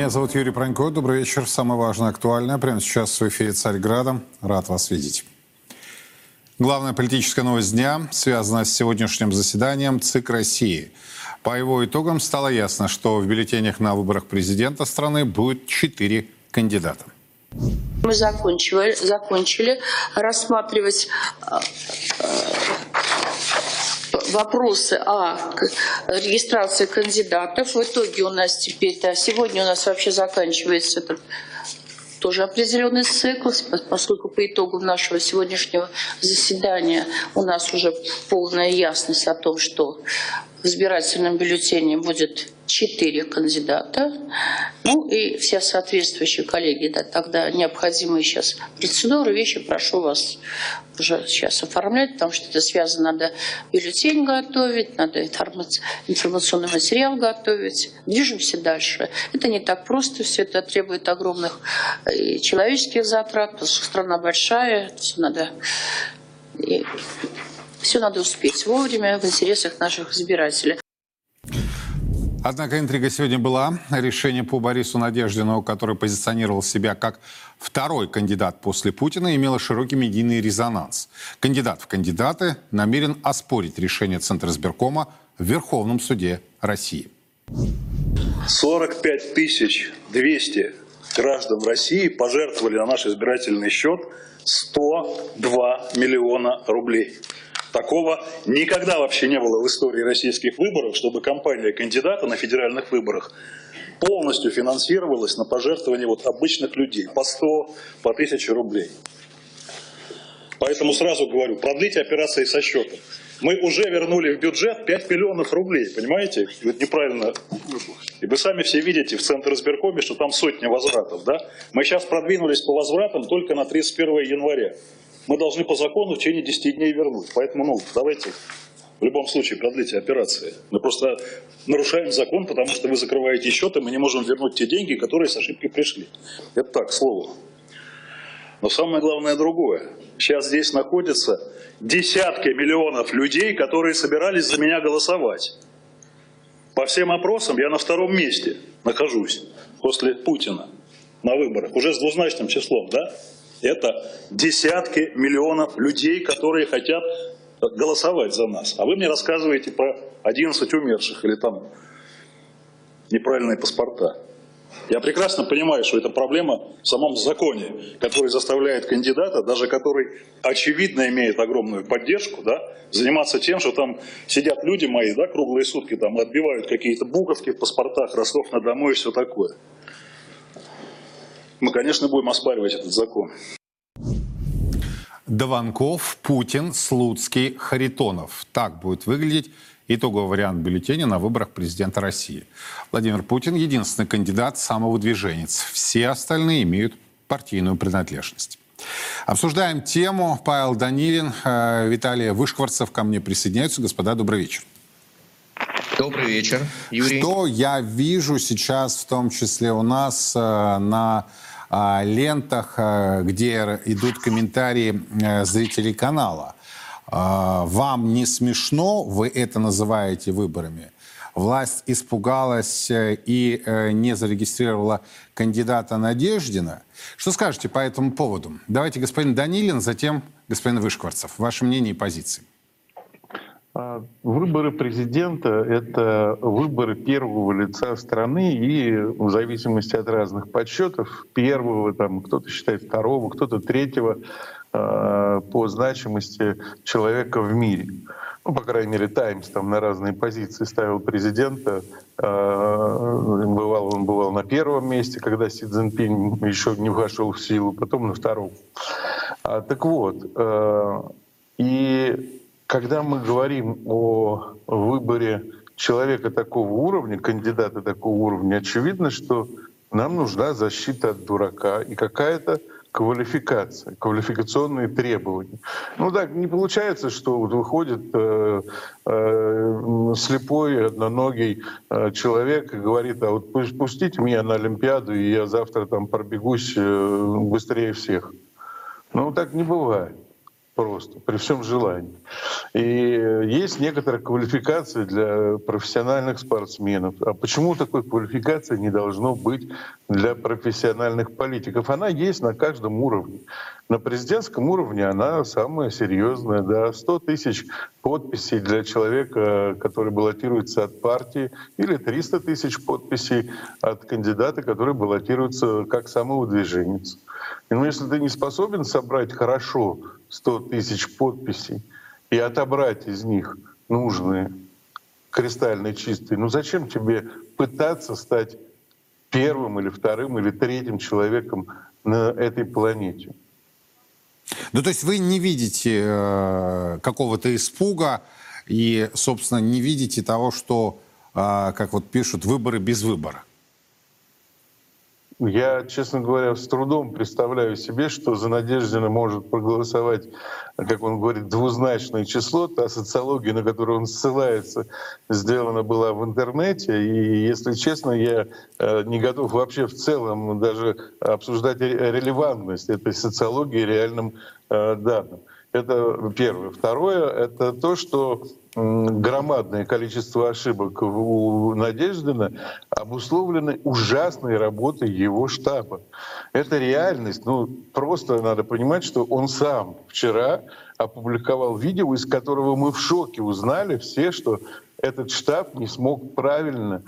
Меня зовут Юрий Пронько. Добрый вечер. Самое важное, актуальное. Прямо сейчас в эфире «Царьграда». Рад вас видеть. Главная политическая новость дня связана с сегодняшним заседанием ЦИК России. По его итогам стало ясно, что в бюллетенях на выборах президента страны будет четыре кандидата. Мы закончили, закончили рассматривать а, вопросы о регистрации кандидатов. В итоге у нас теперь, да, сегодня у нас вообще заканчивается этот тоже определенный цикл, поскольку по итогам нашего сегодняшнего заседания у нас уже полная ясность о том, что в избирательном бюллетене будет четыре кандидата, ну и все соответствующие коллеги, да, тогда необходимые сейчас процедуры, вещи прошу вас уже сейчас оформлять, потому что это связано, надо бюллетень готовить, надо информационный материал готовить. Движемся дальше. Это не так просто, все это требует огромных э, человеческих затрат, потому что страна большая, все надо и все надо успеть вовремя в интересах наших избирателей. Однако интрига сегодня была. Решение по Борису Надеждину, который позиционировал себя как второй кандидат после Путина, имело широкий медийный резонанс. Кандидат в кандидаты намерен оспорить решение Центра избиркома в Верховном суде России. 45 тысяч 200 граждан России пожертвовали на наш избирательный счет 102 миллиона рублей. Такого никогда вообще не было в истории российских выборов, чтобы кампания кандидата на федеральных выборах полностью финансировалась на пожертвования вот обычных людей по 100, по 1000 рублей. Поэтому сразу говорю, продлите операции со счетом. Мы уже вернули в бюджет 5 миллионов рублей, понимаете? Это неправильно. И вы сами все видите в Центр избиркоме, что там сотни возвратов. Да? Мы сейчас продвинулись по возвратам только на 31 января мы должны по закону в течение 10 дней вернуть. Поэтому, ну, давайте в любом случае продлите операции. Мы просто нарушаем закон, потому что вы закрываете счеты, мы не можем вернуть те деньги, которые с ошибкой пришли. Это так, к слову. Но самое главное другое. Сейчас здесь находятся десятки миллионов людей, которые собирались за меня голосовать. По всем опросам я на втором месте нахожусь после Путина на выборах, уже с двузначным числом, да? Это десятки миллионов людей, которые хотят голосовать за нас. А вы мне рассказываете про 11 умерших или там неправильные паспорта. Я прекрасно понимаю, что это проблема в самом законе, который заставляет кандидата, даже который очевидно имеет огромную поддержку, да, заниматься тем, что там сидят люди мои, да, круглые сутки, там отбивают какие-то буковки в паспортах, Ростов на дому и все такое мы, конечно, будем оспаривать этот закон. Дованков, Путин, Слуцкий, Харитонов. Так будет выглядеть итоговый вариант бюллетеня на выборах президента России. Владимир Путин – единственный кандидат самовыдвиженец. Все остальные имеют партийную принадлежность. Обсуждаем тему. Павел Данилин, э, Виталий Вышкварцев ко мне присоединяются. Господа, добрый вечер. Добрый вечер, Юрий. Что я вижу сейчас, в том числе у нас э, на лентах, а, где идут комментарии э, зрителей канала. А, вам не смешно, вы это называете выборами? Власть испугалась э, и э, не зарегистрировала кандидата Надеждина. Что скажете по этому поводу? Давайте господин Данилин, затем господин Вышкварцев. Ваше мнение и позиции. А, выборы президента — это выборы первого лица страны, и в зависимости от разных подсчетов, первого, там, кто-то считает второго, кто-то третьего а, по значимости человека в мире. Ну, по крайней мере, Таймс там на разные позиции ставил президента. А, бывал, он бывал на первом месте, когда Си Цзиньпинь еще не вошел в силу, потом на втором. Так вот, и когда мы говорим о выборе человека такого уровня, кандидата такого уровня, очевидно, что нам нужна защита от дурака и какая-то квалификация, квалификационные требования. Ну так не получается, что вот выходит э, э, слепой, одноногий э, человек и говорит, а вот пустите меня на Олимпиаду, и я завтра там пробегусь э, быстрее всех. Ну так не бывает. Просто, при всем желании. И есть некоторая квалификация для профессиональных спортсменов. А почему такой квалификации не должно быть для профессиональных политиков? Она есть на каждом уровне. На президентском уровне она самая серьезная. Да, 100 тысяч подписей для человека, который баллотируется от партии, или 300 тысяч подписей от кандидата, который баллотируется как самовыдвиженец. И ну, если ты не способен собрать хорошо 100 тысяч подписей и отобрать из них нужные, кристально чистые, ну зачем тебе пытаться стать первым или вторым или третьим человеком на этой планете? Ну, то есть вы не видите э, какого-то испуга и, собственно, не видите того, что, э, как вот пишут, выборы без выбора? Я, честно говоря, с трудом представляю себе, что за Надеждина может проголосовать, как он говорит, двузначное число. Та социология, на которую он ссылается, сделана была в интернете. И, если честно, я э, не готов вообще в целом даже обсуждать релевантность этой социологии реальным э, данным. Это первое. Второе — это то, что громадное количество ошибок у Надеждина обусловлено ужасной работой его штаба. Это реальность. Ну, просто надо понимать, что он сам вчера опубликовал видео, из которого мы в шоке узнали все, что этот штаб не смог правильно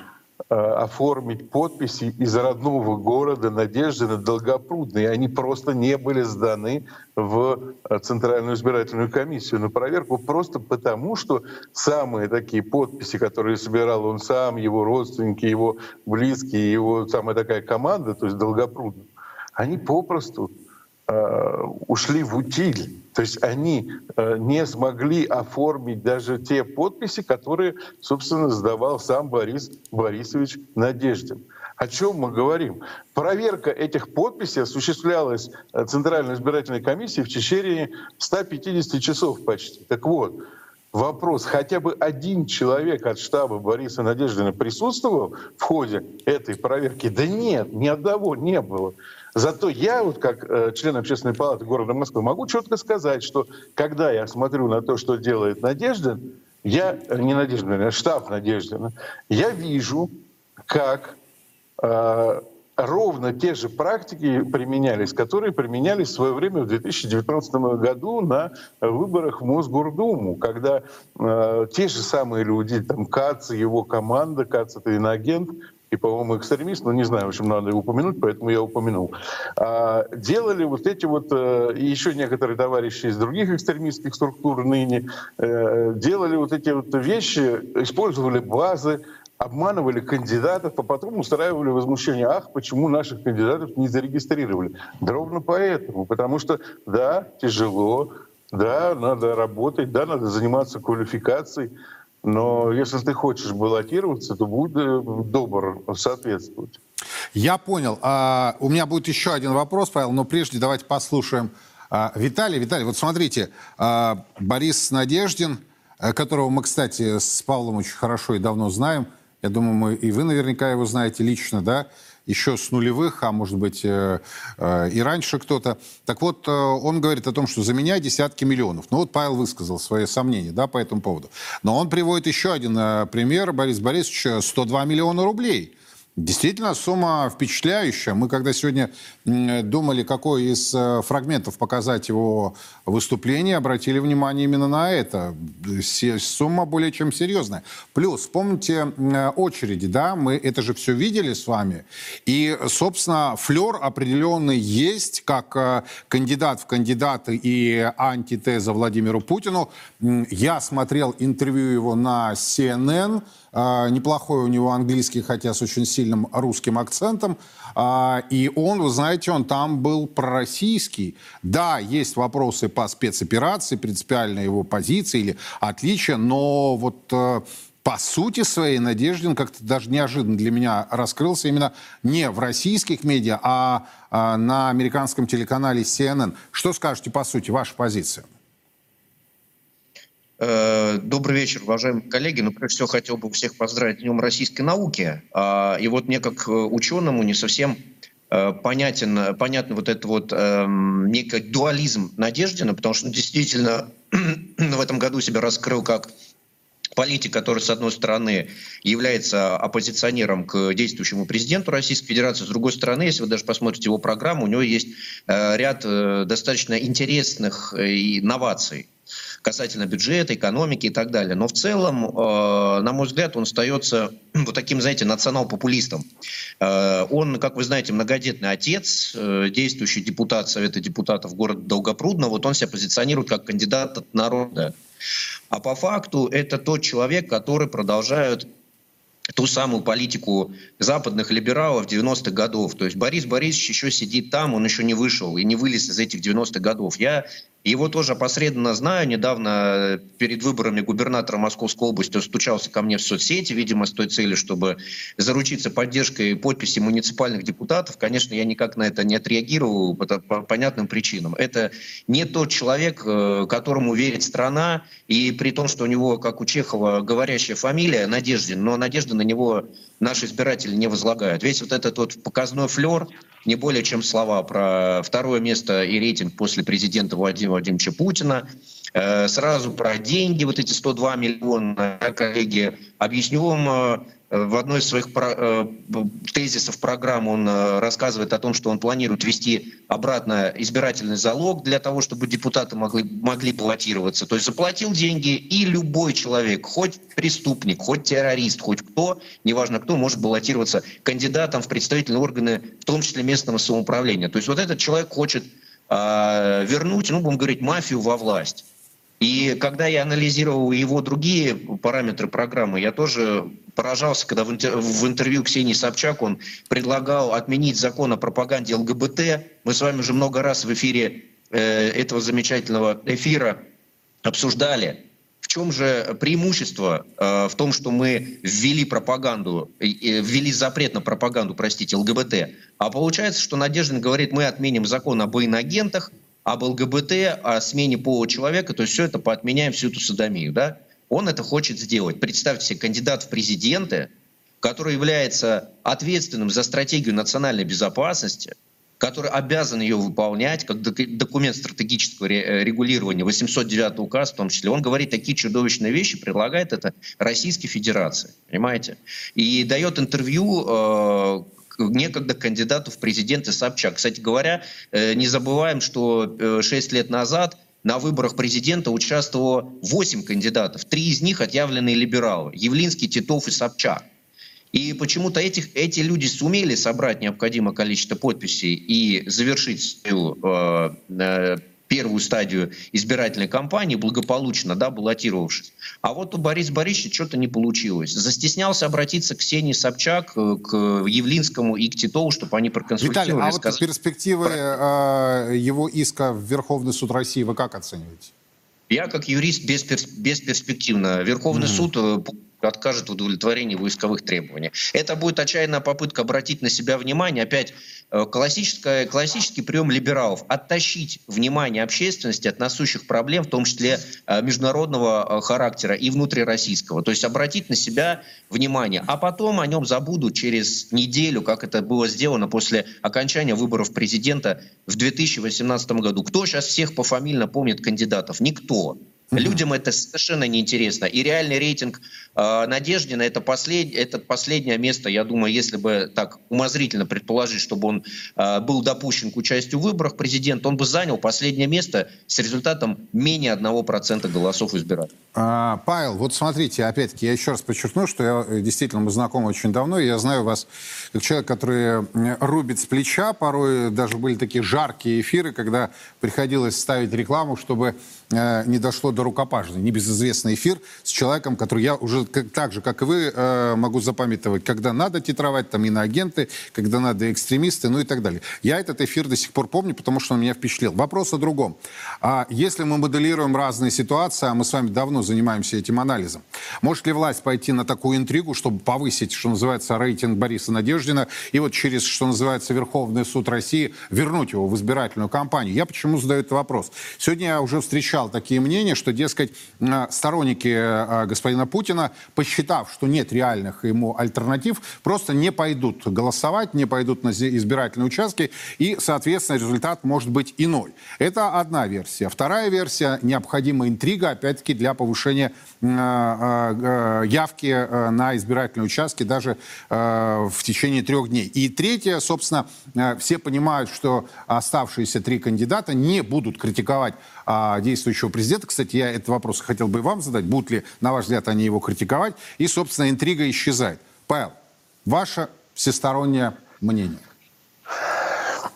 оформить подписи из родного города Надежды на Долгопрудной. Они просто не были сданы в э, Центральную избирательную комиссию на проверку просто потому, что самые такие подписи, которые собирал он сам, его родственники, его близкие, его самая такая команда, то есть Долгопрудная, они попросту Э, ушли в утиль. То есть они э, не смогли оформить даже те подписи, которые, собственно, сдавал сам Борис Борисович Надеждин. О чем мы говорим? Проверка этих подписей осуществлялась э, Центральной избирательной комиссией в течение 150 часов почти. Так вот, вопрос, хотя бы один человек от штаба Бориса Надеждина присутствовал в ходе этой проверки? Да нет, ни одного не было. Зато я, вот как э, член общественной палаты города Москвы, могу четко сказать, что когда я смотрю на то, что делает Надеждин, я, э, не Надеждин, а штаб Надеждина, я вижу, как э, ровно те же практики применялись, которые применялись в свое время в 2019 году на выборах в Мосгордуму, когда э, те же самые люди, там Кац его команда, Кац это иноагент, и, по-моему, экстремист, но не знаю, в общем, надо его упомянуть, поэтому я упомянул, а, делали вот эти вот, э, еще некоторые товарищи из других экстремистских структур ныне, э, делали вот эти вот вещи, использовали базы, обманывали кандидатов, а потом устраивали возмущение. Ах, почему наших кандидатов не зарегистрировали? Да ровно поэтому. Потому что, да, тяжело, да, надо работать, да, надо заниматься квалификацией, но если ты хочешь баллотироваться, то будь э, добр соответствовать. Я понял. А, у меня будет еще один вопрос, Павел, но прежде давайте послушаем а, Виталий. Виталий, вот смотрите, а, Борис Надеждин, э, которого мы, кстати, с Павлом очень хорошо и давно знаем, я думаю, мы, и вы наверняка его знаете лично, да, еще с нулевых, а может быть э, э, и раньше кто-то. Так вот, э, он говорит о том, что за меня десятки миллионов. Ну вот Павел высказал свои сомнения да, по этому поводу. Но он приводит еще один пример. Борис Борисович 102 миллиона рублей – Действительно, сумма впечатляющая. Мы когда сегодня думали, какой из э, фрагментов показать его выступление, обратили внимание именно на это. Сумма более чем серьезная. Плюс, вспомните очереди, да, мы это же все видели с вами. И, собственно, флер определенный есть, как э, кандидат в кандидаты и антитеза Владимиру Путину. Я смотрел интервью его на CNN, а, неплохой у него английский, хотя с очень сильным русским акцентом. А, и он, вы знаете, он там был пророссийский. Да, есть вопросы по спецоперации, принципиальная его позиция или отличия, но вот э, по сути своей Надеждин как-то даже неожиданно для меня раскрылся именно не в российских медиа, а, а на американском телеканале CNN. Что скажете по сути, ваша позиция? Э, добрый вечер, уважаемые коллеги. Ну, прежде всего, хотел бы всех поздравить Днем российской науки. А, и вот мне, как э, ученому, не совсем э, понятен, понятен вот этот вот э, некий дуализм Надеждина, потому что он действительно в этом году себя раскрыл как политик, который, с одной стороны, является оппозиционером к действующему президенту Российской Федерации, с другой стороны, если вы даже посмотрите его программу, у него есть ряд достаточно интересных инноваций касательно бюджета, экономики и так далее. Но в целом, э, на мой взгляд, он остается вот таким, знаете, национал-популистом. Э, он, как вы знаете, многодетный отец, э, действующий депутат Совета депутатов города Долгопрудно. Вот он себя позиционирует как кандидат от народа. А по факту это тот человек, который продолжает ту самую политику западных либералов 90-х годов. То есть Борис Борисович еще сидит там, он еще не вышел и не вылез из этих 90-х годов. Я его тоже опосредованно знаю. Недавно перед выборами губернатора Московской области он стучался ко мне в соцсети, видимо, с той целью, чтобы заручиться поддержкой подписи муниципальных депутатов. Конечно, я никак на это не отреагировал по, по понятным причинам. Это не тот человек, э, которому верит страна, и при том, что у него, как у Чехова, говорящая фамилия Надеждин, но надежды на него наши избиратели не возлагают. Весь вот этот вот показной флер, не более чем слова про второе место и рейтинг после президента Владимира Владимировича Путина. Э, сразу про деньги, вот эти 102 миллиона, коллеги. Объясню вам э, в одной из своих э, тезисов программы он рассказывает о том, что он планирует ввести обратно избирательный залог для того, чтобы депутаты могли, могли баллотироваться. То есть заплатил деньги, и любой человек, хоть преступник, хоть террорист, хоть кто, неважно кто, может баллотироваться кандидатом в представительные органы, в том числе местного самоуправления. То есть вот этот человек хочет э, вернуть, ну, будем говорить, мафию во власть. И когда я анализировал его другие параметры программы, я тоже поражался, когда в, интервью Ксении Собчак он предлагал отменить закон о пропаганде ЛГБТ. Мы с вами уже много раз в эфире э, этого замечательного эфира обсуждали. В чем же преимущество э, в том, что мы ввели пропаганду, ввели запрет на пропаганду, простите, ЛГБТ? А получается, что Надеждин говорит, мы отменим закон об иноагентах, об ЛГБТ, о смене пола человека, то есть все это поотменяем, всю эту садомию, да? Он это хочет сделать. Представьте себе, кандидат в президенты, который является ответственным за стратегию национальной безопасности, который обязан ее выполнять, как документ стратегического э, регулирования, 809 указ в том числе, он говорит такие чудовищные вещи, предлагает это Российской Федерации, понимаете? И дает интервью э, некогда кандидату в президенты Собчак. Кстати говоря, э, не забываем, что 6 э, лет назад на выборах президента участвовало 8 кандидатов. Три из них отъявленные либералы. Явлинский, Титов и Собчак. И почему-то этих, эти люди сумели собрать необходимое количество подписей и завершить свою э, э первую стадию избирательной кампании благополучно, да, баллотировавшись. А вот у Бориса Борисовича что-то не получилось. Застеснялся обратиться к Ксении Собчак, э, к Явлинскому и к Титову, чтобы они проконсультировали. Виталий, а вот перспективы э, его иска в Верховный суд России вы как оцениваете? Я как юрист бесперспективно. Верховный mm-hmm. суд э, откажет в удовлетворении войсковых требований. Это будет отчаянная попытка обратить на себя внимание. Опять э, классическая, классический прием либералов – оттащить внимание общественности от насущих проблем, в том числе э, международного э, характера и внутрироссийского. То есть обратить на себя внимание. А потом о нем забудут через неделю, как это было сделано после окончания выборов президента в 2018 году. Кто сейчас всех пофамильно помнит кандидатов? Никто. Людям это совершенно неинтересно. И реальный рейтинг э, Надеждина это, послед, это последнее место, я думаю, если бы так умозрительно предположить, чтобы он э, был допущен к участию в выборах президента, он бы занял последнее место с результатом менее 1% голосов избирателей. А, Павел, вот смотрите, опять-таки, я еще раз подчеркну, что я э, действительно мы знакомы очень давно, и я знаю вас как человек, который рубит с плеча, порой даже были такие жаркие эфиры, когда приходилось ставить рекламу, чтобы э, не дошло до рукопашной. Небезызвестный эфир с человеком, который я уже как, так же, как и вы, э, могу запамятовать, когда надо титровать, там, иноагенты, когда надо экстремисты, ну и так далее. Я этот эфир до сих пор помню, потому что он меня впечатлил. Вопрос о другом. А если мы моделируем разные ситуации, а мы с вами давно занимаемся этим анализом. Может ли власть пойти на такую интригу, чтобы повысить, что называется, рейтинг Бориса Надеждина и вот через, что называется, Верховный суд России вернуть его в избирательную кампанию? Я почему задаю этот вопрос? Сегодня я уже встречал встречал такие мнения, что, дескать, сторонники господина Путина, посчитав, что нет реальных ему альтернатив, просто не пойдут голосовать, не пойдут на избирательные участки, и, соответственно, результат может быть иной. Это одна версия. Вторая версия – необходима интрига, опять-таки, для повышения явки на избирательные участки даже в течение трех дней. И третье, собственно, все понимают, что оставшиеся три кандидата не будут критиковать а, действующего президента. Кстати, я этот вопрос хотел бы вам задать. Будут ли, на ваш взгляд, они его критиковать? И, собственно, интрига исчезает. Павел, ваше всестороннее мнение.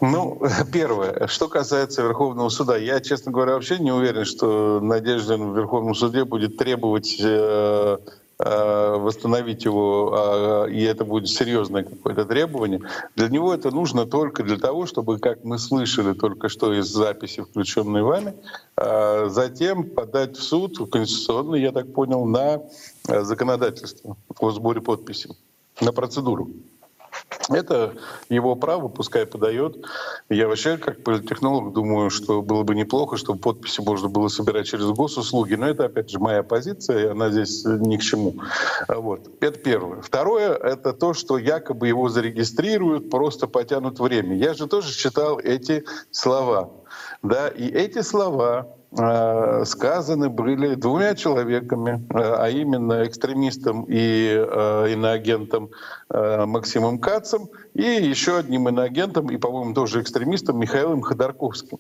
Ну, первое, что касается Верховного суда, я, честно говоря, вообще не уверен, что Надеждин в Верховном суде будет требовать Э, восстановить его, а, и это будет серьезное какое-то требование. Для него это нужно только для того, чтобы, как мы слышали только что из записи, включенной вами, а, затем подать в суд конституционный, я так понял, на э, законодательство о сборе подписей, на процедуру. Это его право, пускай подает. Я вообще, как политтехнолог, думаю, что было бы неплохо, чтобы подписи можно было собирать через госуслуги. Но это, опять же, моя позиция, и она здесь ни к чему. Вот. Это первое. Второе — это то, что якобы его зарегистрируют, просто потянут время. Я же тоже читал эти слова. Да, и эти слова Э, сказаны были двумя человеками, э, а именно экстремистом и э, иноагентом Максимом Кацем и еще одним иноагентом и, по-моему, тоже экстремистом Михаилом Ходорковским.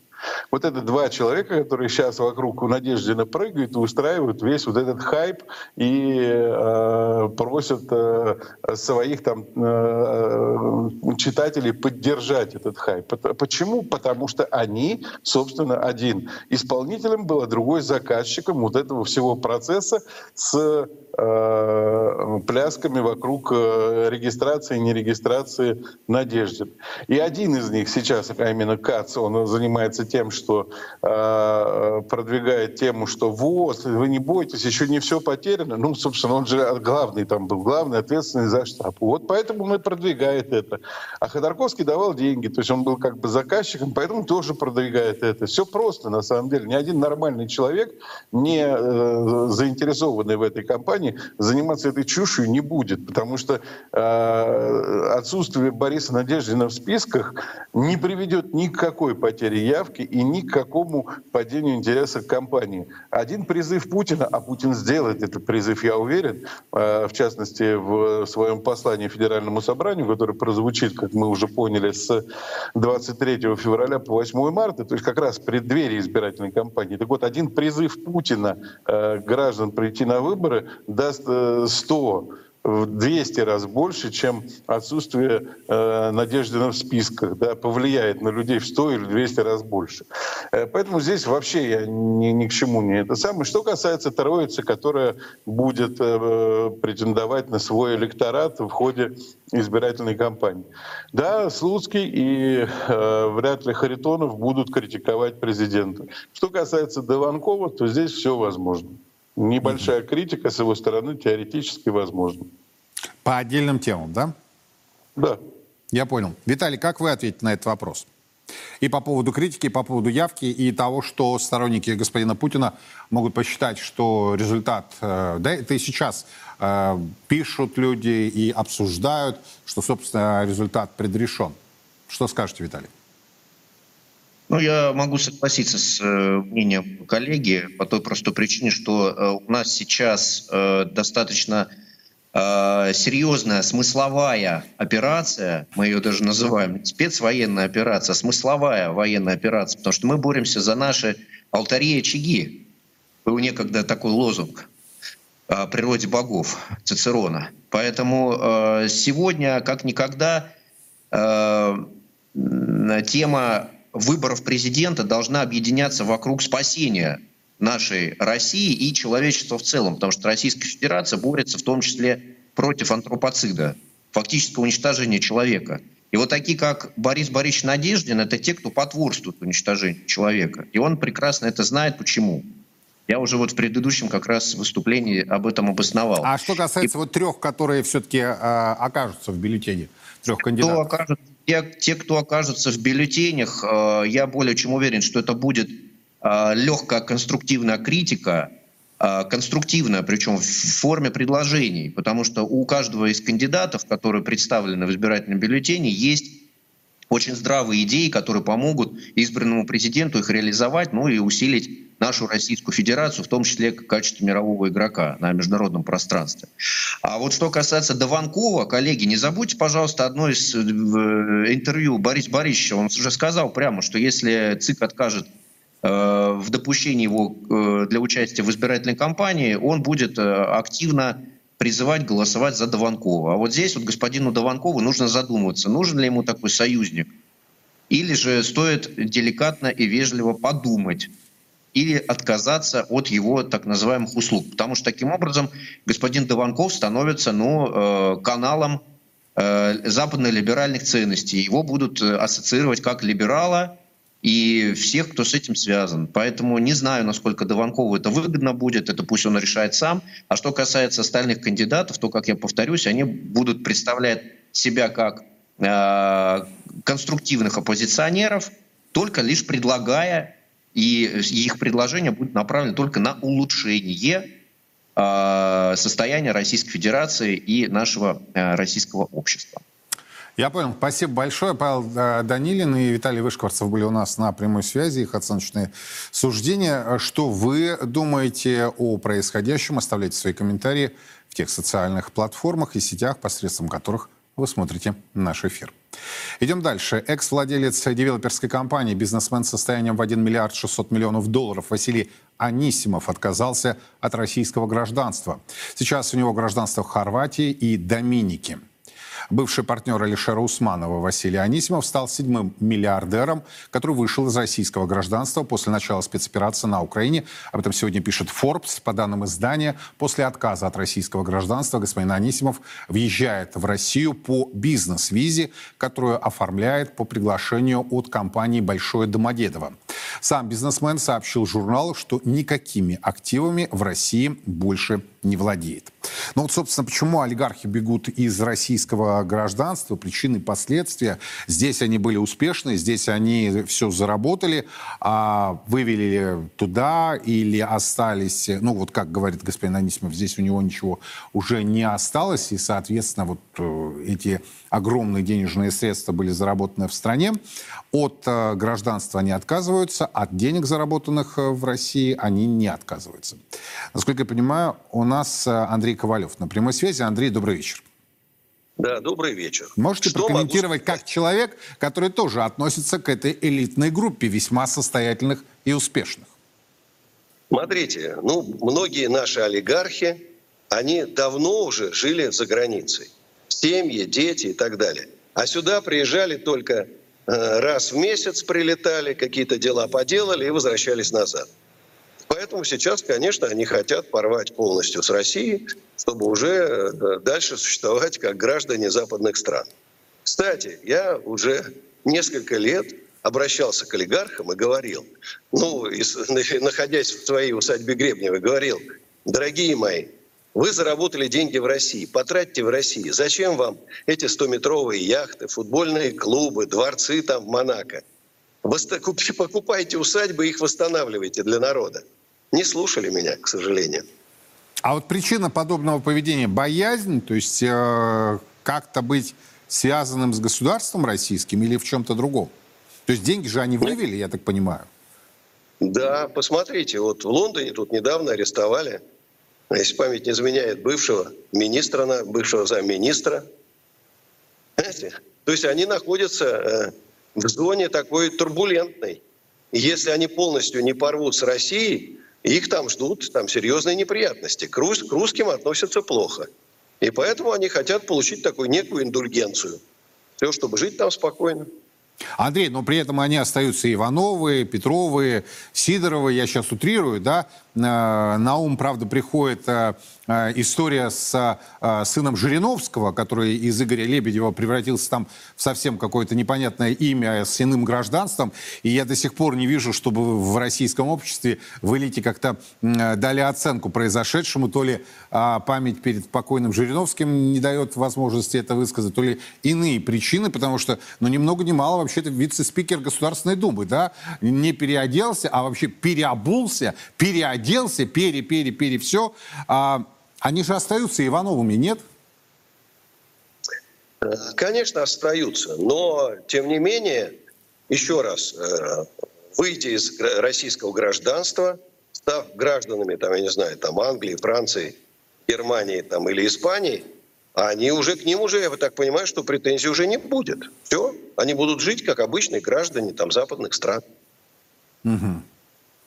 Вот это два человека, которые сейчас вокруг Надеждина прыгают и устраивают весь вот этот хайп и э, просят э, своих там э, читателей поддержать этот хайп. Почему? Потому что они, собственно, один исполнителем был, а другой заказчиком вот этого всего процесса с Э, плясками вокруг э, регистрации и нерегистрации Надежды. И один из них сейчас, а именно Кац, он занимается тем, что э, продвигает тему, что вот, вы не бойтесь, еще не все потеряно. Ну, собственно, он же главный там был, главный ответственный за штаб. Вот поэтому и продвигает это. А Ходорковский давал деньги, то есть он был как бы заказчиком, поэтому тоже продвигает это. Все просто, на самом деле. Ни один нормальный человек, не э, заинтересованный в этой компании заниматься этой чушью не будет, потому что э, отсутствие Бориса Надеждина в списках не приведет ни к какой потере явки и ни к какому падению интереса к компании. Один призыв Путина, а Путин сделает этот призыв, я уверен, э, в частности, в своем послании Федеральному собранию, которое прозвучит, как мы уже поняли, с 23 февраля по 8 марта, то есть как раз в преддверии избирательной кампании. Так вот, один призыв Путина э, граждан прийти на выборы даст 100 э, в 200 раз больше, чем отсутствие э, надежды в списках, да, повлияет на людей в 100 или 200 раз больше. Э, поэтому здесь вообще я ни, ни к чему не это самое. Что касается троицы, которая будет э, претендовать на свой электорат в ходе избирательной кампании. Да, Слуцкий и э, вряд ли Харитонов будут критиковать президента. Что касается Дованкова, то здесь все возможно небольшая критика с его стороны теоретически возможна. По отдельным темам, да? Да. Я понял. Виталий, как вы ответите на этот вопрос? И по поводу критики, и по поводу явки, и того, что сторонники господина Путина могут посчитать, что результат, э, да, это и сейчас э, пишут люди и обсуждают, что, собственно, результат предрешен. Что скажете, Виталий? Ну, я могу согласиться с э, мнением коллеги по той простой причине, что э, у нас сейчас э, достаточно серьезная смысловая операция, мы ее даже называем спецвоенная операция, смысловая военная операция, потому что мы боремся за наши алтари и очаги. Был некогда такой лозунг о природе богов Цицерона. Поэтому сегодня, как никогда, тема выборов президента должна объединяться вокруг спасения нашей России и человечества в целом, потому что Российская Федерация борется в том числе против антропоцида, фактического уничтожения человека. И вот такие, как Борис Борисович Надеждин, это те, кто потворствует уничтожению человека. И он прекрасно это знает. Почему? Я уже вот в предыдущем как раз выступлении об этом обосновал. А что касается и... вот трех, которые все-таки э, окажутся в бюллетене, трех кандидатов? Кто окажется те, те, кто окажутся в бюллетенях, э, я более чем уверен, что это будет э, легкая конструктивная критика, э, конструктивная, причем в форме предложений, потому что у каждого из кандидатов, которые представлены в избирательном бюллетене, есть очень здравые идеи, которые помогут избранному президенту их реализовать, ну и усилить нашу Российскую Федерацию, в том числе в качестве мирового игрока на международном пространстве. А вот что касается Дованкова, коллеги, не забудьте, пожалуйста, одно из э, интервью Бориса Борисовича. Он уже сказал прямо, что если ЦИК откажет э, в допущении его э, для участия в избирательной кампании, он будет активно призывать голосовать за Дованкова. А вот здесь вот господину Дованкову нужно задуматься, нужен ли ему такой союзник, или же стоит деликатно и вежливо подумать, или отказаться от его так называемых услуг. Потому что таким образом господин Дованков становится ну, э, каналом э, западно-либеральных ценностей. Его будут э, ассоциировать как либерала и всех, кто с этим связан. Поэтому не знаю, насколько Дованкову это выгодно будет, это пусть он решает сам. А что касается остальных кандидатов, то, как я повторюсь, они будут представлять себя как э, конструктивных оппозиционеров, только лишь предлагая и их предложение будет направлено только на улучшение а, состояния Российской Федерации и нашего а, российского общества. Я понял. Спасибо большое. Павел Данилин и Виталий Вышкварцев были у нас на прямой связи. Их оценочные суждения. Что вы думаете о происходящем? Оставляйте свои комментарии в тех социальных платформах и сетях, посредством которых вы смотрите наш эфир. Идем дальше. Экс-владелец девелоперской компании, бизнесмен с состоянием в 1 миллиард 600 миллионов долларов Василий Анисимов отказался от российского гражданства. Сейчас у него гражданство Хорватии и Доминики. Бывший партнер Алишера Усманова Василий Анисимов стал седьмым миллиардером, который вышел из российского гражданства после начала спецоперации на Украине. Об этом сегодня пишет Forbes. По данным издания, после отказа от российского гражданства господин Анисимов въезжает в Россию по бизнес-визе, которую оформляет по приглашению от компании «Большое Домодедово». Сам бизнесмен сообщил журналу, что никакими активами в России больше не владеет. Ну вот, собственно, почему олигархи бегут из российского гражданства, причины последствия. Здесь они были успешны, здесь они все заработали, а вывели туда или остались, ну вот как говорит господин Анисимов, здесь у него ничего уже не осталось, и, соответственно, вот э, эти огромные денежные средства были заработаны в стране. От э, гражданства они отказываются, от денег, заработанных э, в России, они не отказываются. Насколько я понимаю, у нас Андрей Ковалев на прямой связи. Андрей, добрый вечер. Да, добрый вечер. Можете Что прокомментировать могу... как человек, который тоже относится к этой элитной группе весьма состоятельных и успешных? Смотрите, ну, многие наши олигархи, они давно уже жили за границей. Семьи, дети и так далее. А сюда приезжали только э, раз в месяц прилетали, какие-то дела поделали и возвращались назад. Поэтому сейчас, конечно, они хотят порвать полностью с Россией, чтобы уже э, дальше существовать как граждане западных стран. Кстати, я уже несколько лет обращался к олигархам и говорил, ну, находясь в своей усадьбе Гребнева, говорил, дорогие мои, вы заработали деньги в России, потратьте в России. Зачем вам эти 100-метровые яхты, футбольные клубы, дворцы там в Монако? Покупайте усадьбы, их восстанавливайте для народа не слушали меня, к сожалению. А вот причина подобного поведения – боязнь, то есть э, как-то быть связанным с государством российским или в чем-то другом? То есть деньги же они вывели, я так понимаю. Да, посмотрите, вот в Лондоне тут недавно арестовали, если память не изменяет, бывшего министра, бывшего замминистра. Понимаете? То есть они находятся э, в зоне такой турбулентной. если они полностью не порвут с Россией, их там ждут там серьезные неприятности. К, к русским относятся плохо. И поэтому они хотят получить такую некую индульгенцию. Все, чтобы жить там спокойно. Андрей, но при этом они остаются Ивановы, Петровы, Сидоровы, я сейчас утрирую, да, э, на ум, правда, приходит э, э, история с сыном Жириновского, который из Игоря Лебедева превратился там в совсем какое-то непонятное имя с иным гражданством, и я до сих пор не вижу, чтобы в российском обществе в элите как-то дали оценку произошедшему, то ли память перед покойным Жириновским не дает возможности это высказать, то ли иные причины, потому что, ну, ни много ни мало вообще-то вице-спикер Государственной Думы, да? Не переоделся, а вообще переобулся, переоделся, пере-пере-пере все. А, они же остаются Ивановыми, нет? Конечно, остаются, но тем не менее, еще раз, э, выйти из российского гражданства, став гражданами, там, я не знаю, там Англии, Франции, Германии там, или Испании, они уже к ним уже, я так понимаю, что претензий уже не будет. Все, они будут жить как обычные граждане там, западных стран. Угу.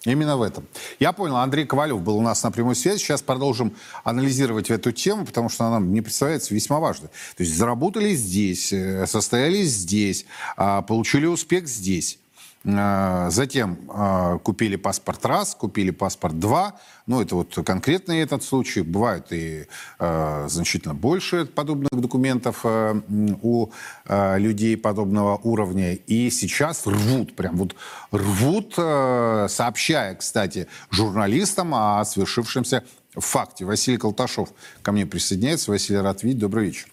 Именно в этом. Я понял, Андрей Ковалев был у нас на прямой связи. Сейчас продолжим анализировать эту тему, потому что она мне представляется весьма важной. То есть заработали здесь, э, состоялись здесь, а, получили успех здесь. А, затем а, купили паспорт раз, купили паспорт два. Ну, это вот конкретный этот случай. Бывает и а, значительно больше подобных документов у людей подобного уровня. И сейчас рвут, прям вот рвут, сообщая, кстати, журналистам о свершившемся факте. Василий Колташов ко мне присоединяется. Василий, видеть. Добрый вечер.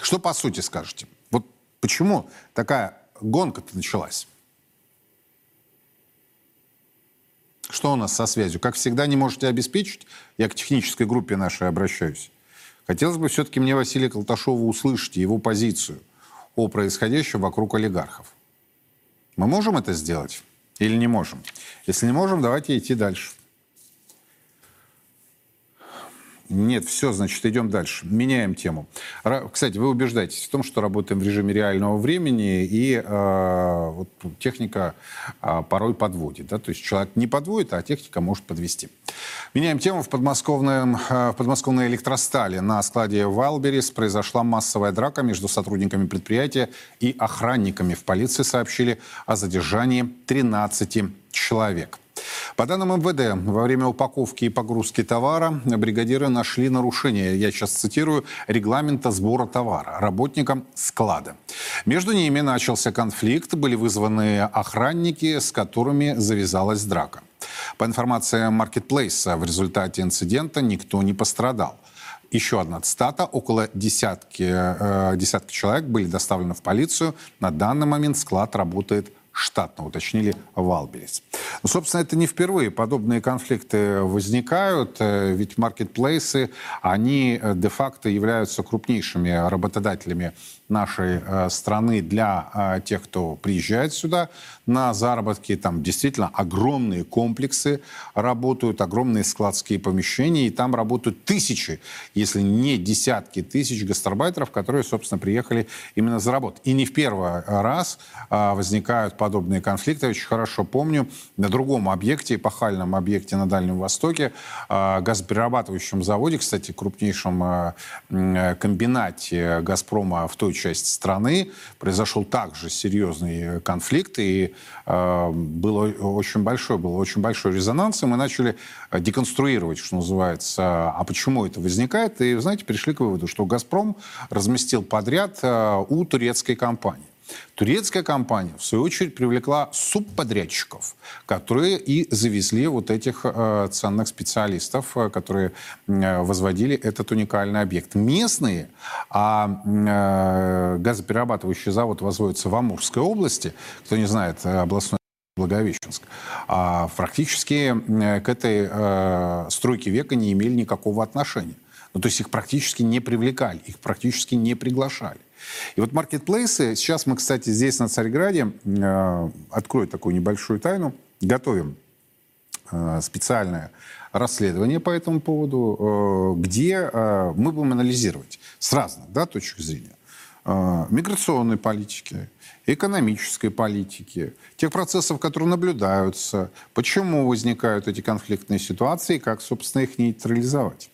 Что по сути скажете? Вот почему такая гонка-то началась. Что у нас со связью? Как всегда не можете обеспечить? Я к технической группе нашей обращаюсь. Хотелось бы все-таки мне Василия Колташова услышать его позицию о происходящем вокруг олигархов. Мы можем это сделать или не можем? Если не можем, давайте идти дальше. Нет, все, значит, идем дальше. Меняем тему. Кстати, вы убеждаетесь в том, что работаем в режиме реального времени, и э, вот, техника э, порой подводит. Да? То есть человек не подводит, а техника может подвести. Меняем тему. В, подмосковном, э, в подмосковной электростали на складе Вайлберис произошла массовая драка между сотрудниками предприятия и охранниками. В полиции сообщили о задержании 13 человек. По данным МВД, во время упаковки и погрузки товара бригадиры нашли нарушение, я сейчас цитирую, регламента сбора товара работникам склада. Между ними начался конфликт, были вызваны охранники, с которыми завязалась драка. По информации маркетплейса, в результате инцидента никто не пострадал. Еще одна цитата. Около десятки, э, десятки человек были доставлены в полицию. На данный момент склад работает штатно, уточнили Валберис. Ну, собственно, это не впервые подобные конфликты возникают, э, ведь маркетплейсы, они э, де-факто являются крупнейшими работодателями нашей э, страны для тех, кто приезжает сюда на заработки. Там действительно огромные комплексы работают, огромные складские помещения, и там работают тысячи, если не десятки тысяч гастарбайтеров, которые, собственно, приехали именно за работу. И не в первый раз возникают подобные конфликты. Я очень хорошо помню, на другом объекте, эпохальном объекте на Дальнем Востоке, а, газоперерабатывающем заводе, кстати, крупнейшем а, комбинате «Газпрома» в той части страны, произошел также серьезный конфликт, и а, было очень большой, был очень большой резонанс, и мы начали деконструировать, что называется, а почему это возникает, и, знаете, пришли к выводу, что «Газпром» разместил подряд у турецкой компании. Турецкая компания, в свою очередь, привлекла субподрядчиков, которые и завезли вот этих э, ценных специалистов, э, которые э, возводили этот уникальный объект. Местные, а э, газоперерабатывающий завод возводится в Амурской области, кто не знает, э, областной Благовещенск, а практически э, к этой э, стройке века не имели никакого отношения. Ну, то есть их практически не привлекали, их практически не приглашали. И вот маркетплейсы, сейчас мы, кстати, здесь на Царьграде, э, открою такую небольшую тайну, готовим э, специальное расследование по этому поводу, э, где мы будем анализировать с разных да, точек зрения миграционной политики, экономической политики, тех процессов, которые наблюдаются, почему возникают эти конфликтные ситуации и как, собственно, их нейтрализовать.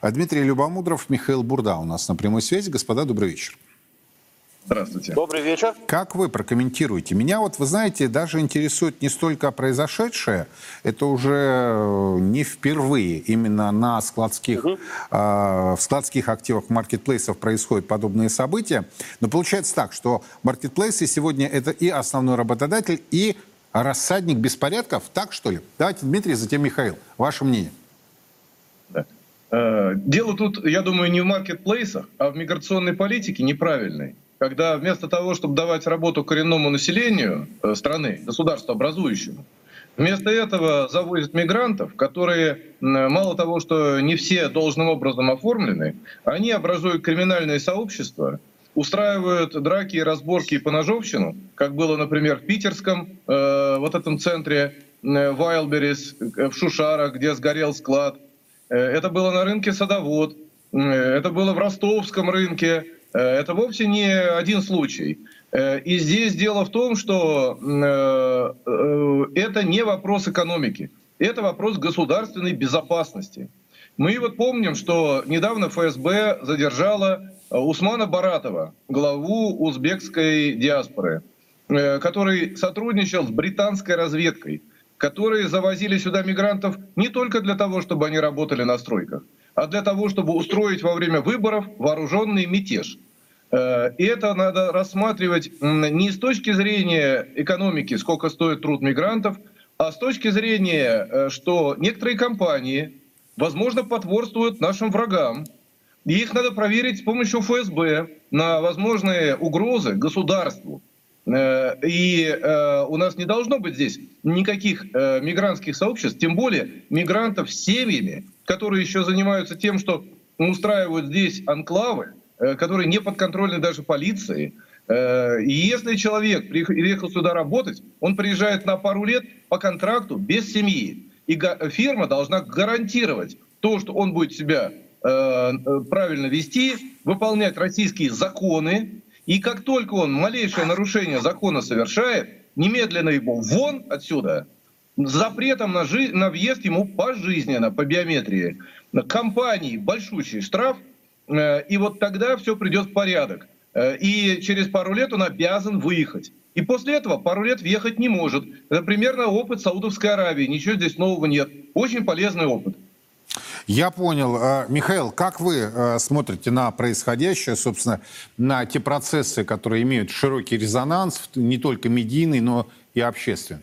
Дмитрий Любомудров, Михаил Бурда у нас на прямой связи. Господа, добрый вечер. Здравствуйте. Добрый вечер. Как вы прокомментируете? Меня вот, вы знаете, даже интересует не столько произошедшее, это уже э, не впервые именно на складских, угу. э, в складских активах маркетплейсов происходят подобные события. Но получается так, что маркетплейсы сегодня это и основной работодатель, и рассадник беспорядков. Так что ли? Давайте, Дмитрий, затем Михаил. Ваше мнение. Да. Э, дело тут, я думаю, не в маркетплейсах, а в миграционной политике неправильной. Когда вместо того, чтобы давать работу коренному населению э, страны, государству образующему, вместо этого завозят мигрантов, которые мало того, что не все должным образом оформлены, они образуют криминальные сообщества, устраивают драки и разборки и поножовщину, как было, например, в питерском э, вот этом центре э, Вайлберис, в Шушарах, где сгорел склад. Э, это было на рынке Садовод, э, это было в ростовском рынке. Э, это вовсе не один случай. Э, и здесь дело в том, что э, это не вопрос экономики, это вопрос государственной безопасности. Мы вот помним, что недавно ФСБ задержала Усмана Баратова, главу узбекской диаспоры, который сотрудничал с британской разведкой, которые завозили сюда мигрантов не только для того, чтобы они работали на стройках, а для того, чтобы устроить во время выборов вооруженный мятеж. Э, и это надо рассматривать не с точки зрения экономики, сколько стоит труд мигрантов, а с точки зрения, э, что некоторые компании, возможно, потворствуют нашим врагам, и их надо проверить с помощью ФСБ на возможные угрозы государству. Э, и у нас не должно быть здесь никаких мигрантских сообществ, тем более мигрантов с семьями, которые еще занимаются тем, что устраивают здесь анклавы, которые не подконтрольны даже полиции. И если человек приехал сюда работать, он приезжает на пару лет по контракту без семьи. И фирма должна гарантировать то, что он будет себя Э, правильно вести, выполнять российские законы, и как только он малейшее нарушение закона совершает, немедленно его вон отсюда, с запретом на, жи- на въезд ему пожизненно по биометрии. Компании большущий штраф, э, и вот тогда все придет в порядок. Э, и через пару лет он обязан выехать. И после этого пару лет въехать не может. Это примерно опыт Саудовской Аравии. Ничего здесь нового нет. Очень полезный опыт. Я понял. Э, Михаил, как вы э, смотрите на происходящее, собственно, на те процессы, которые имеют широкий резонанс, не только медийный, но и общественный?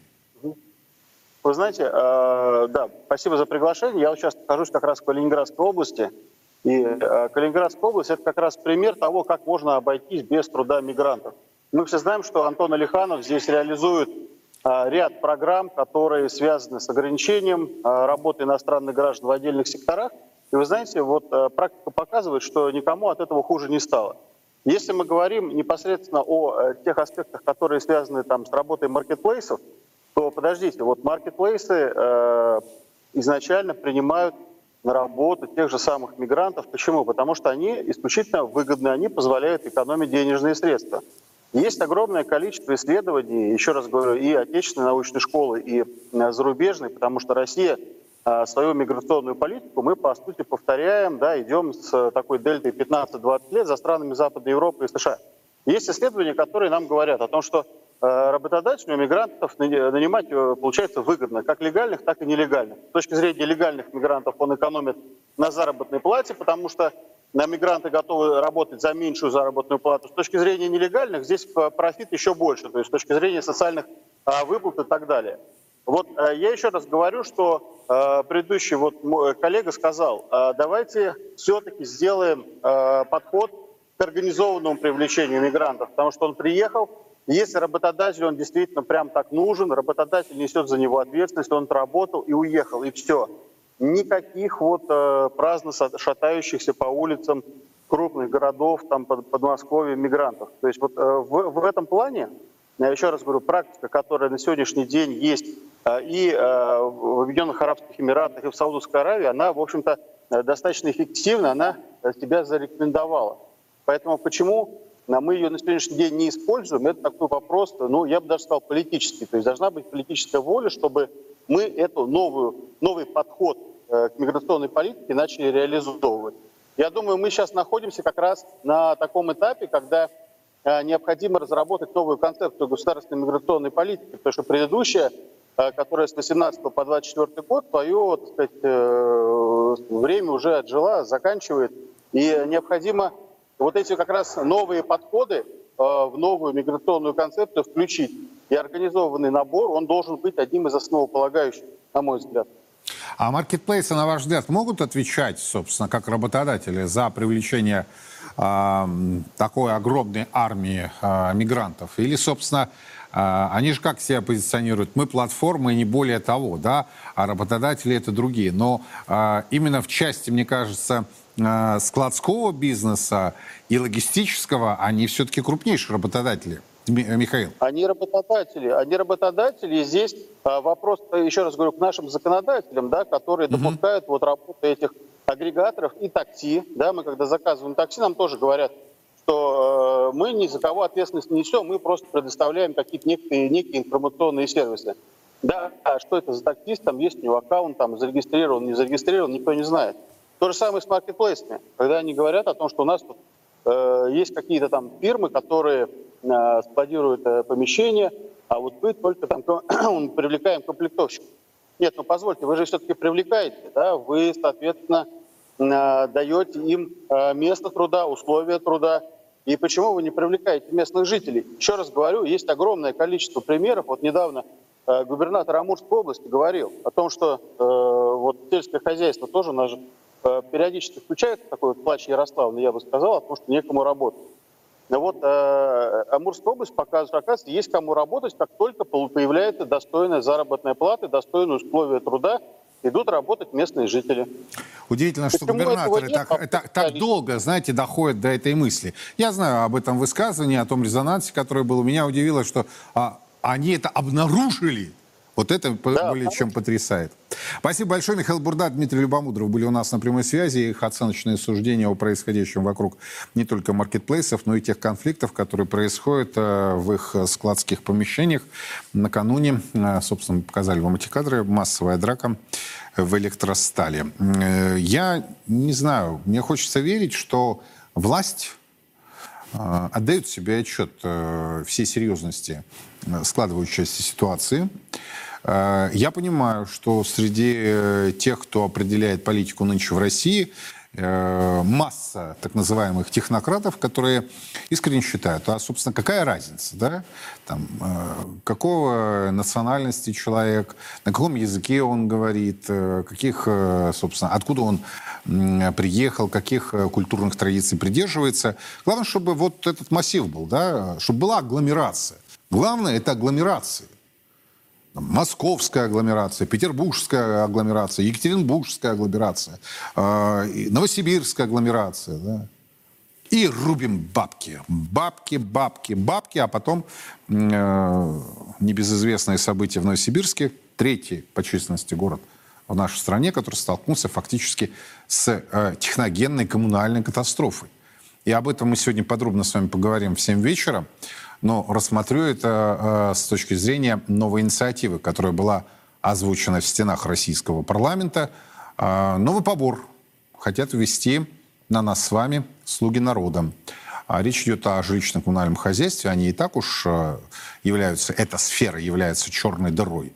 Вы знаете, э, да, спасибо за приглашение. Я вот сейчас нахожусь как раз в Калининградской области. И Калининградская область – это как раз пример того, как можно обойтись без труда мигрантов. Мы все знаем, что Антон Алиханов здесь реализует а, ряд программ, которые связаны с ограничением а, работы иностранных граждан в отдельных секторах. И вы знаете, вот а, практика показывает, что никому от этого хуже не стало. Если мы говорим непосредственно о э, тех аспектах, которые связаны там, с работой маркетплейсов, то подождите, вот маркетплейсы э, изначально принимают на работу тех же самых мигрантов. Почему? Потому что они исключительно выгодны, они позволяют экономить денежные средства. Есть огромное количество исследований, еще раз говорю, и отечественной научной школы, и э, зарубежной, потому что Россия э, свою миграционную политику мы, по сути, повторяем, да, идем с такой дельтой 15-20 лет за странами Западной Европы и США. Есть исследования, которые нам говорят о том, что э, работодателю мигрантов нанимать получается выгодно, как легальных, так и нелегальных. С точки зрения легальных мигрантов он экономит на заработной плате, потому что на мигранты готовы работать за меньшую заработную плату. С точки зрения нелегальных здесь профит еще больше, то есть с точки зрения социальных а, выплат и так далее. Вот я еще раз говорю, что предыдущий вот мой коллега сказал, давайте все-таки сделаем подход к организованному привлечению мигрантов, потому что он приехал, если работодатель, он действительно прям так нужен, работодатель несет за него ответственность, он отработал и уехал, и все никаких вот э, праздно шатающихся по улицам крупных городов, там, под, Подмосковья, мигрантов. То есть вот э, в, в этом плане, я еще раз говорю, практика, которая на сегодняшний день есть э, и э, в Объединенных Арабских Эмиратах, и в Саудовской Аравии, она, в общем-то, э, достаточно эффективна, она себя зарекомендовала. Поэтому почему э, мы ее на сегодняшний день не используем, это такой вопрос, ну, я бы даже сказал, политический. То есть должна быть политическая воля, чтобы мы эту новую, новый подход э, к миграционной политике начали реализовывать. Я думаю, мы сейчас находимся как раз на таком этапе, когда э, необходимо разработать новую концепцию государственной миграционной политики, потому что предыдущая, э, которая с 18 по 24 год, свое так сказать, время уже отжила, заканчивает. И необходимо вот эти как раз новые подходы в новую миграционную концепцию включить. И организованный набор, он должен быть одним из основополагающих, на мой взгляд. А маркетплейсы, на ваш взгляд, могут отвечать, собственно, как работодатели за привлечение э, такой огромной армии э, мигрантов? Или, собственно, э, они же как себя позиционируют? Мы платформа и не более того, да, а работодатели это другие. Но э, именно в части, мне кажется, э, складского бизнеса и логистического они все-таки крупнейшие работодатели. Михаил. Они работодатели. Они работодатели. И здесь а, вопрос, еще раз говорю, к нашим законодателям, да, которые угу. допускают вот работу этих агрегаторов и такси. Да, мы когда заказываем такси, нам тоже говорят, что э, мы ни за кого ответственность не несем, мы просто предоставляем какие-то некие, некие информационные сервисы. Да, а что это за таксист, там есть у него аккаунт, там зарегистрирован, не зарегистрирован, никто не знает. То же самое с маркетплейсами, когда они говорят о том, что у нас тут э, есть какие-то там фирмы, которые Э, складирует э, помещение, а вот мы только там привлекаем комплектовщиков. Нет, ну позвольте, вы же все-таки привлекаете, да, вы, соответственно, э, даете им место труда, условия труда. И почему вы не привлекаете местных жителей? Еще раз говорю, есть огромное количество примеров. Вот недавно губернатор Амурской области говорил о том, что вот сельское хозяйство тоже у нас периодически включается такой вот плач Ярославный, я бы сказал, о том, что некому работать. Ну вот э, Амурская область показывает, что, оказывается, есть кому работать, как только появляется достойная заработная плата, достойные условия труда, идут работать местные жители. Удивительно, что Почему губернаторы нет, так, так, так долго, знаете, доходят до этой мысли. Я знаю об этом высказывании, о том резонансе, который был. Меня удивило, что а, они это обнаружили вот это да, более чем потрясает. Спасибо большое. Михаил Бурда, Дмитрий Любомудров были у нас на прямой связи. Их оценочные суждения о происходящем вокруг не только маркетплейсов, но и тех конфликтов, которые происходят э, в их складских помещениях. Накануне, э, собственно, показали вам эти кадры, массовая драка в электростале. Э, я не знаю, мне хочется верить, что власть отдает себе отчет всей серьезности складывающейся ситуации. Э, я понимаю, что среди э, тех, кто определяет политику нынче в России, э, масса так называемых технократов, которые искренне считают, а, собственно, какая разница, да, там, какого национальности человек, на каком языке он говорит, каких, собственно, откуда он приехал, каких культурных традиций придерживается. Главное, чтобы вот этот массив был, да, чтобы была агломерация. Главное – это агломерация московская агломерация, петербургская агломерация, екатеринбургская агломерация, э, новосибирская агломерация. Да? И рубим бабки. Бабки, бабки, бабки. А потом э, небезызвестное событие в Новосибирске, третий по численности город в нашей стране, который столкнулся фактически с э, техногенной коммунальной катастрофой. И об этом мы сегодня подробно с вами поговорим в 7 вечера но рассмотрю это э, с точки зрения новой инициативы, которая была озвучена в стенах российского парламента. Э, новый побор хотят ввести на нас с вами слуги народа. А речь идет о жилищно-коммунальном хозяйстве. Они и так уж э, являются, эта сфера является черной дырой.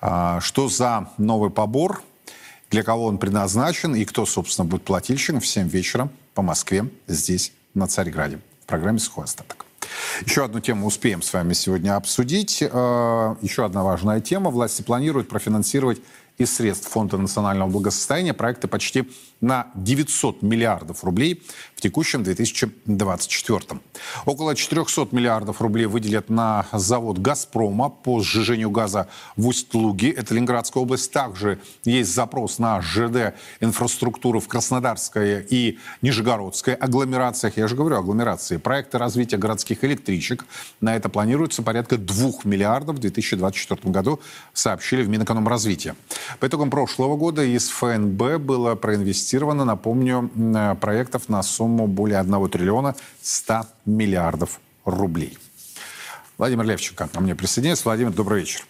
А, что за новый побор, для кого он предназначен и кто, собственно, будет плательщиком в 7 вечера по Москве здесь, на Царьграде, в программе «Сухой остаток». Еще одну тему успеем с вами сегодня обсудить. Э, еще одна важная тема. Власти планируют профинансировать из средств Фонда национального благосостояния проекты почти на 900 миллиардов рублей в текущем 2024. Около 400 миллиардов рублей выделят на завод «Газпрома» по сжижению газа в Усть-Луге, это Ленинградская область. Также есть запрос на ЖД инфраструктуру в Краснодарской и Нижегородской агломерациях. Я же говорю агломерации. Проекты развития городских электричек. На это планируется порядка 2 миллиардов в 2024 году, сообщили в Минэкономразвития. По итогам прошлого года из ФНБ было проинвестировано, напомню, э, проектов на сумму более 1 триллиона 100 миллиардов рублей. Владимир Левченко ко мне присоединяется. Владимир, добрый вечер.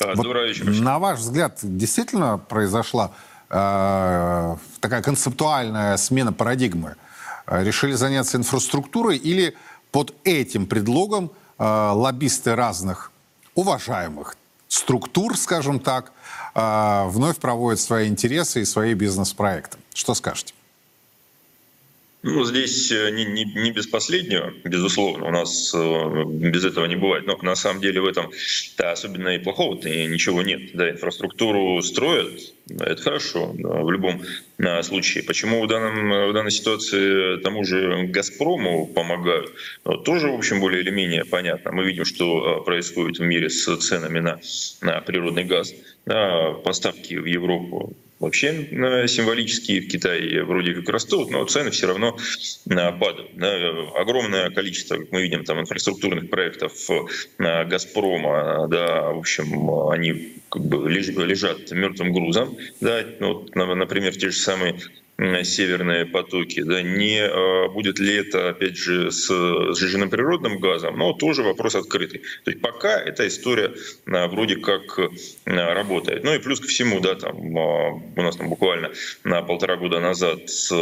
А, вот добрый вечер. На ваш взгляд, действительно произошла э, такая концептуальная смена парадигмы? Э, решили заняться инфраструктурой или под этим предлогом э, лоббисты разных уважаемых структур, скажем так, а, вновь проводят свои интересы и свои бизнес-проекты. Что скажете? Ну, здесь э, не, не, не без последнего, безусловно, у нас э, без этого не бывает. Но на самом деле в этом да, особенно и плохого-то ничего нет. Да, инфраструктуру строят, это хорошо в любом а, случае. Почему в, данном, в данной ситуации тому же «Газпрому» помогают, ну, тоже, в общем, более или менее понятно. Мы видим, что происходит в мире с ценами на, на природный газ. Да, поставки в Европу вообще символические в Китае вроде как растут, но цены все равно а, падают. Огромное количество, как мы видим, там инфраструктурных проектов Газпрома, да, в общем, они как бы лежат мертвым грузом. Да, вот, например, те же самые северные потоки, да, не а, будет ли это, опять же, с сжиженным природным газом, но тоже вопрос открытый. То есть пока эта история а, вроде как а, работает. Ну и плюс ко всему, да, там у нас там буквально на полтора года назад с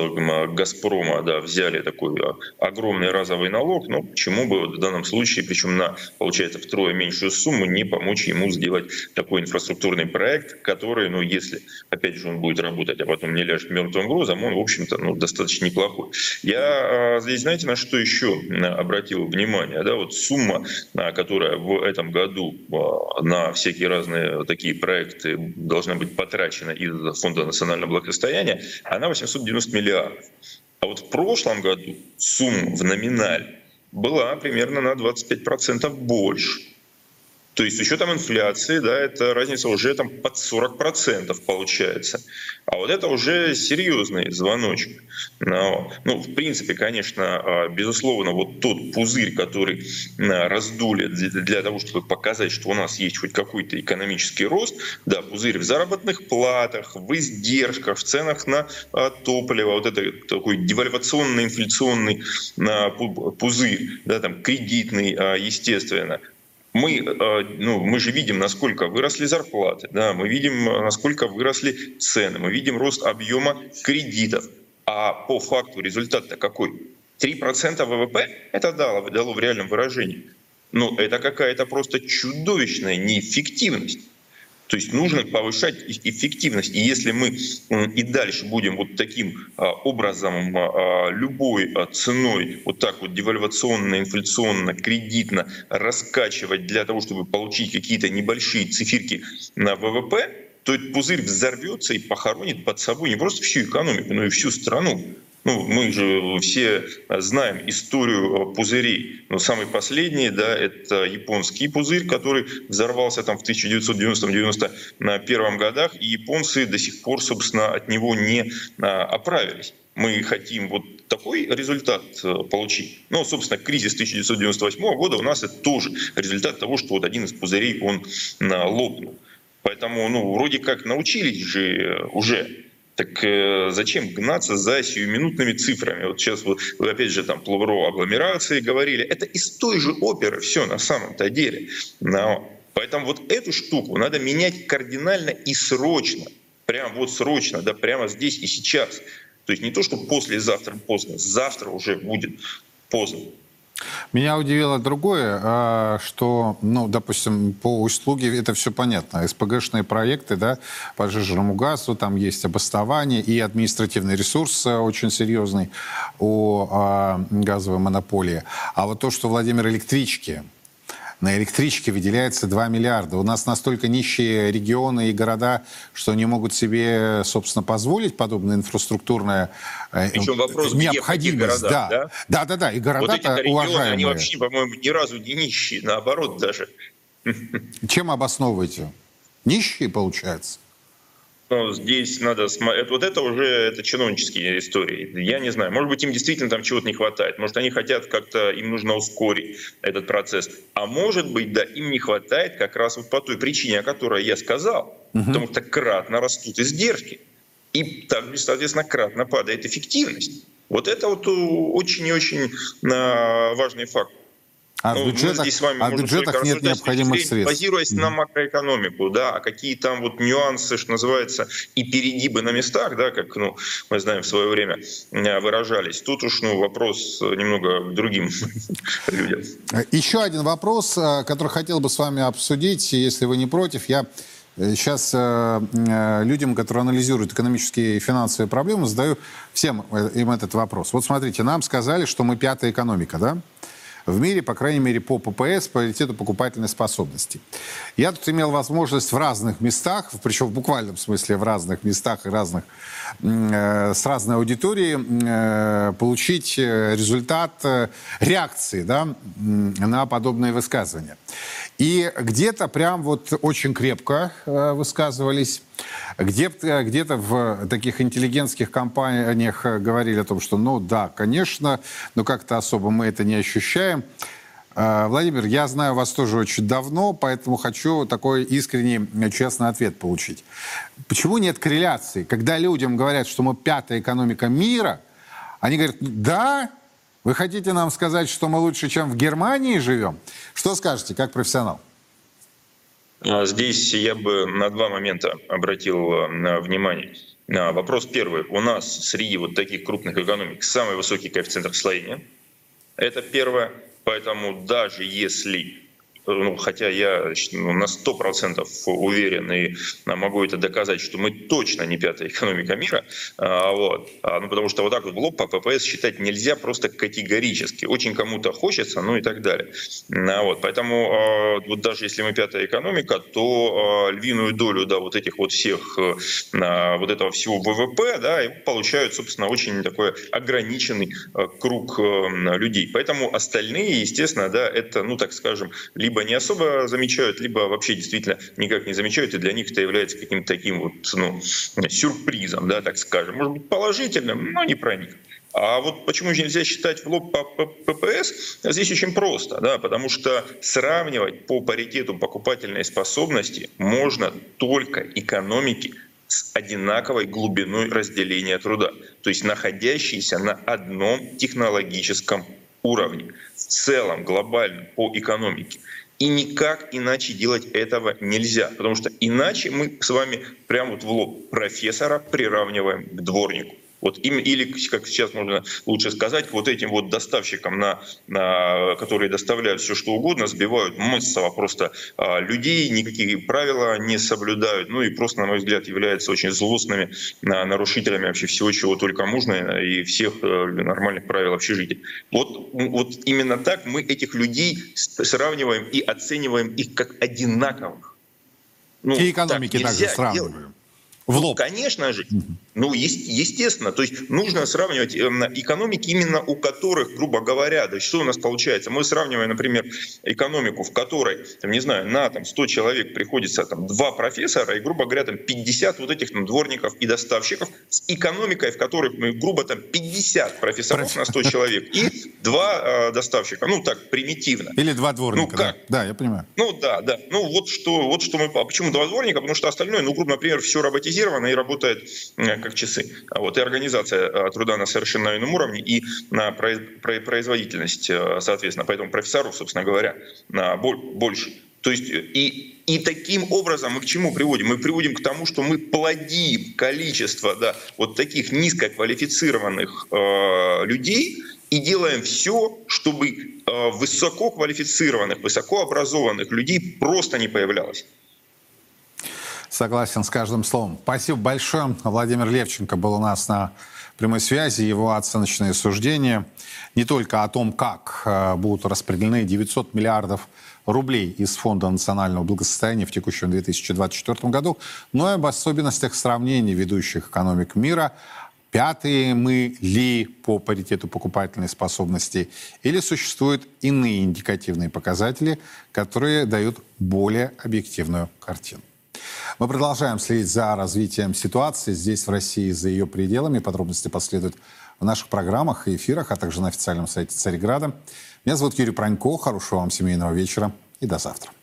Газпрома, да, взяли такой огромный разовый налог, но почему бы в данном случае, причем на, получается, втрое меньшую сумму, не помочь ему сделать такой инфраструктурный проект, который, ну, если, опять же, он будет работать, а потом не ляжет мертвым грузом, прогнозам, он, в общем-то, ну, достаточно неплохой. Я а, здесь, знаете, на что еще обратил внимание? Да, вот сумма, а, которая в этом году а, на всякие разные такие проекты должна быть потрачена из Фонда национального благосостояния, она 890 миллиардов. А вот в прошлом году сумма в номинале была примерно на 25% больше. То есть с учетом инфляции, да, это разница уже там под 40% получается. А вот это уже серьезный звоночек. Но, ну, в принципе, конечно, а, безусловно, вот тот пузырь, который а, раздули для того, чтобы показать, что у нас есть хоть какой-то экономический рост, да, пузырь в заработных платах, в издержках, в ценах на а, топливо, вот это такой девальвационный, инфляционный пузырь, да, там, кредитный, естественно, мы, э, ну, мы же видим, насколько выросли зарплаты, да, мы видим, э, насколько выросли цены, мы видим рост объема кредитов. А по факту результат-то какой? 3% ВВП это дало, дало в реальном выражении. Но ну, это какая-то просто чудовищная неэффективность. То есть нужно повышать эффективность. И если мы и дальше будем вот таким а, образом а, любой а, ценой вот так вот девальвационно, инфляционно, кредитно раскачивать для того, чтобы получить какие-то небольшие циферки на ВВП, то этот пузырь взорвется и похоронит под собой не просто всю экономику, но и всю страну. Ну, мы же все знаем историю пузырей. Но самый последний, да, это японский пузырь, который взорвался там в 1990-91 годах, и японцы до сих пор, собственно, от него не а, оправились. Мы хотим вот такой результат э, получить. Ну, собственно, кризис 1998 года у нас это тоже результат того, что вот один из пузырей, он а, лопнул. Поэтому, ну, вроде как научились же уже так э, зачем гнаться за сиюминутными цифрами? Вот сейчас вы, вы опять же там про агломерации говорили. Это из той же оперы все на самом-то деле. Но, поэтому вот эту штуку надо менять кардинально и срочно. Прям вот срочно, да, прямо здесь и сейчас. То есть не то, что послезавтра поздно, завтра уже будет поздно. Меня удивило другое, а, что, ну, допустим, по услуге это все понятно. СПГшные проекты, да, по жиженому газу, там есть обоснование и административный ресурс э, очень серьезный у а, газовой монополии. А вот то, что Владимир электрички, на электричке выделяется 2 миллиарда. У нас настолько нищие регионы и города, что не могут себе, собственно, позволить подобное инфраструктурное э, Причем вопрос, необходимость. Где, да. да. да, да, да. И города-то вот уважаемые. Они вообще, по-моему, ни разу не нищие, наоборот даже. Чем обосновываете? Нищие, получается? Ну, здесь надо смотреть. Вот это уже это чиновнические истории. Я не знаю. Может быть, им действительно там чего-то не хватает. Может, они хотят как-то, им нужно ускорить этот процесс. А может быть, да, им не хватает как раз вот по той причине, о которой я сказал. Угу. Потому что кратно растут издержки. И также, соответственно, кратно падает эффективность. Вот это вот очень и очень а, важный факт. А ну, бюджетах, здесь с вами а в бюджетах нет необходимых средств. Базируясь mm-hmm. на макроэкономику, да, а какие там вот нюансы, что называется, и перегибы на местах, да, как ну, мы знаем в свое время э, выражались. Тут уж ну, вопрос немного другим людям. Еще один вопрос, э, который хотел бы с вами обсудить, если вы не против. Я сейчас э, людям, которые анализируют экономические и финансовые проблемы, задаю всем им этот вопрос. Вот смотрите, нам сказали, что мы пятая экономика, да? В мире, по крайней мере, по ППС, по паритету покупательной способности. Я тут имел возможность в разных местах, причем в буквальном смысле в разных местах и разных, э, с разной аудиторией, э, получить э, результат реакции да, на подобные высказывания. И где-то прям вот очень крепко э, высказывались, где-то где в таких интеллигентских компаниях э, говорили о том, что ну да, конечно, но как-то особо мы это не ощущаем. Э, Владимир, я знаю вас тоже очень давно, поэтому хочу такой искренний, честный ответ получить. Почему нет корреляции? Когда людям говорят, что мы пятая экономика мира, они говорят, да, вы хотите нам сказать, что мы лучше, чем в Германии живем? Что скажете, как профессионал? А, здесь я бы на два момента обратил а, внимание. Вопрос первый. У нас среди вот таких крупных экономик самый высокий коэффициент расслоения. Это первое. Поэтому даже если ну, хотя я ну, на 100% уверен и могу это доказать, что мы точно не пятая экономика мира, а, вот, а, ну, потому что вот так вот в по ППС считать нельзя просто категорически. Очень кому-то хочется, ну и так далее. А, вот, поэтому а, вот даже если мы пятая экономика, то а, львиную долю да, вот этих вот всех, а, вот этого всего ВВП, да, получают, собственно, очень такой ограниченный а, круг а, людей. Поэтому остальные, естественно, да, это, ну так скажем, либо либо не особо замечают, либо вообще действительно никак не замечают, и для них это является каким-то таким вот ну, сюрпризом, да, так скажем. Может быть, положительным, но не про них. А вот почему же нельзя считать в лоб ППС? Здесь очень просто, да, потому что сравнивать по паритету покупательной способности можно только экономики с одинаковой глубиной разделения труда, то есть находящиеся на одном технологическом уровне, в целом глобально по экономике. И никак иначе делать этого нельзя, потому что иначе мы с вами прямо вот в лоб профессора приравниваем к дворнику. Вот им, или, как сейчас можно лучше сказать, вот этим вот доставщикам, на, на, которые доставляют все что угодно, сбивают массово просто а, людей, никакие правила не соблюдают, ну и просто, на мой взгляд, являются очень злостными а, нарушителями вообще всего, чего только можно, и всех а, нормальных правил общежития. Вот, вот именно так мы этих людей сравниваем и оцениваем их как одинаковых. Ну, и экономики так также сравниваем. Делать. В лоб. Ну, конечно же. Ну, естественно. То есть нужно сравнивать эм, экономики, именно у которых, грубо говоря, да, что у нас получается? Мы сравниваем, например, экономику, в которой, там, не знаю, на там, 100 человек приходится там, два профессора и, грубо говоря, там, 50 вот этих там, дворников и доставщиков, с экономикой, в которой, мы, грубо, там, 50 профессоров на 100 человек и два э, доставщика. Ну, так, примитивно. Или два дворника. Ну, как? Да, да, я понимаю. Ну, да, да. Ну, вот что, вот что мы... А почему два дворника? Потому что остальное, ну, грубо, например, все роботизировано и работает как часы. Вот, и организация э, труда на совершенно ином уровне и на производительность, э, соответственно. Поэтому профессоров, собственно говоря, больше. То есть и, и таким образом мы к чему приводим? Мы приводим к тому, что мы плодим количество да, вот таких низкоквалифицированных э, людей и делаем все, чтобы э, высококвалифицированных, высокообразованных людей просто не появлялось. Согласен с каждым словом. Спасибо большое. Владимир Левченко был у нас на прямой связи. Его оценочные суждения не только о том, как э, будут распределены 900 миллиардов рублей из Фонда национального благосостояния в текущем 2024 году, но и об особенностях сравнения ведущих экономик мира, пятые мы ли по паритету покупательной способности, или существуют иные индикативные показатели, которые дают более объективную картину. Мы продолжаем следить за развитием ситуации здесь, в России, за ее пределами. Подробности последуют в наших программах и эфирах, а также на официальном сайте Цареграда. Меня зовут Юрий Пронько. Хорошего вам семейного вечера и до завтра.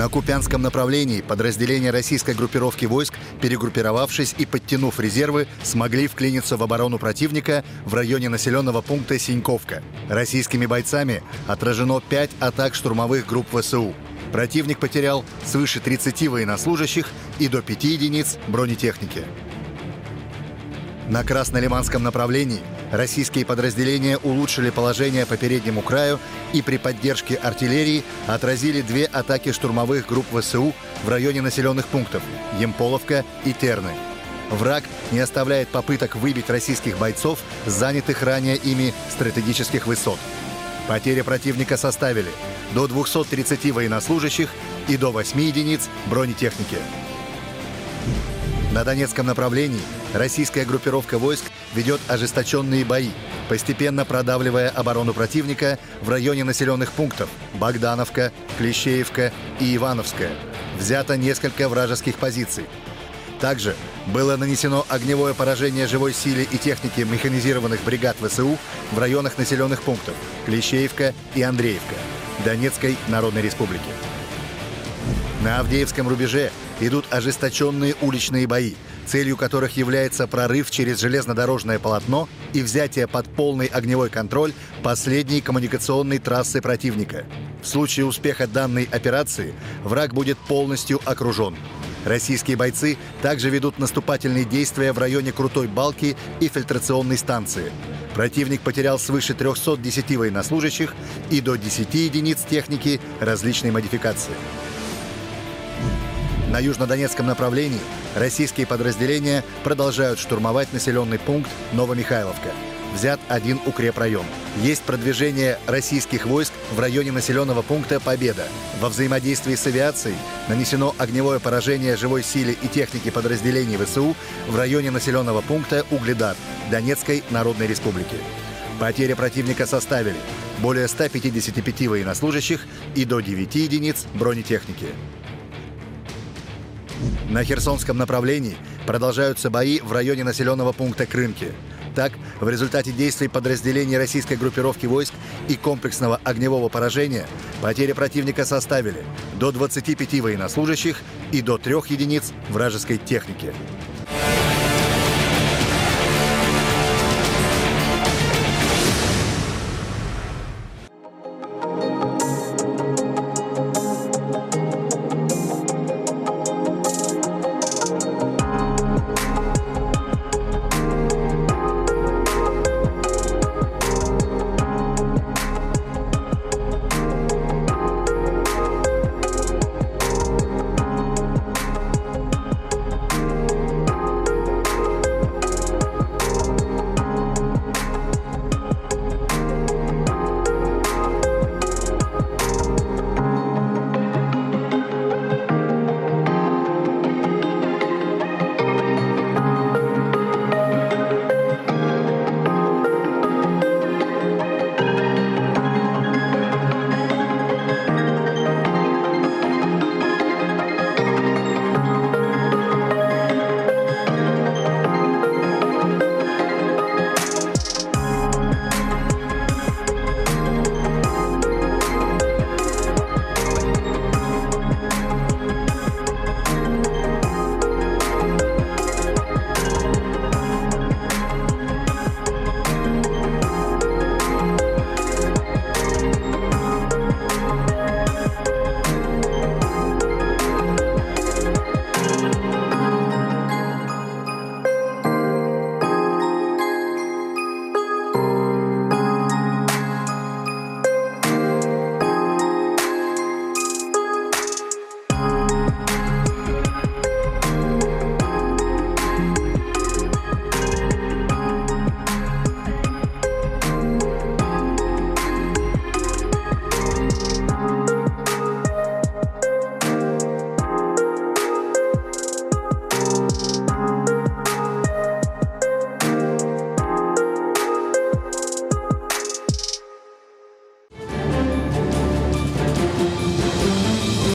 На Купянском направлении подразделения российской группировки войск, перегруппировавшись и подтянув резервы, смогли вклиниться в оборону противника в районе населенного пункта Синьковка. Российскими бойцами отражено 5 атак штурмовых групп ВСУ. Противник потерял свыше 30 военнослужащих и до 5 единиц бронетехники. На Краснолиманском направлении российские подразделения улучшили положение по переднему краю и при поддержке артиллерии отразили две атаки штурмовых групп ВСУ в районе населенных пунктов Емполовка и Терны. Враг не оставляет попыток выбить российских бойцов занятых ранее ими стратегических высот. Потери противника составили до 230 военнослужащих и до 8 единиц бронетехники. На Донецком направлении российская группировка войск ведет ожесточенные бои, постепенно продавливая оборону противника в районе населенных пунктов Богдановка, Клещеевка и Ивановская. Взято несколько вражеских позиций. Также было нанесено огневое поражение живой силе и техники механизированных бригад ВСУ в районах населенных пунктов Клещеевка и Андреевка Донецкой Народной Республики. На Авдеевском рубеже идут ожесточенные уличные бои, целью которых является прорыв через железнодорожное полотно и взятие под полный огневой контроль последней коммуникационной трассы противника. В случае успеха данной операции враг будет полностью окружен. Российские бойцы также ведут наступательные действия в районе Крутой Балки и фильтрационной станции. Противник потерял свыше 310 военнослужащих и до 10 единиц техники различной модификации. На южнодонецком направлении российские подразделения продолжают штурмовать населенный пункт Новомихайловка. Взят один укрепрайон. Есть продвижение российских войск в районе населенного пункта Победа. Во взаимодействии с авиацией нанесено огневое поражение живой силе и техники подразделений ВСУ в районе населенного пункта Угледар Донецкой Народной Республики. Потери противника составили более 155 военнослужащих и до 9 единиц бронетехники. На Херсонском направлении продолжаются бои в районе населенного пункта Крымки. Так, в результате действий подразделений российской группировки войск и комплексного огневого поражения потери противника составили до 25 военнослужащих и до трех единиц вражеской техники.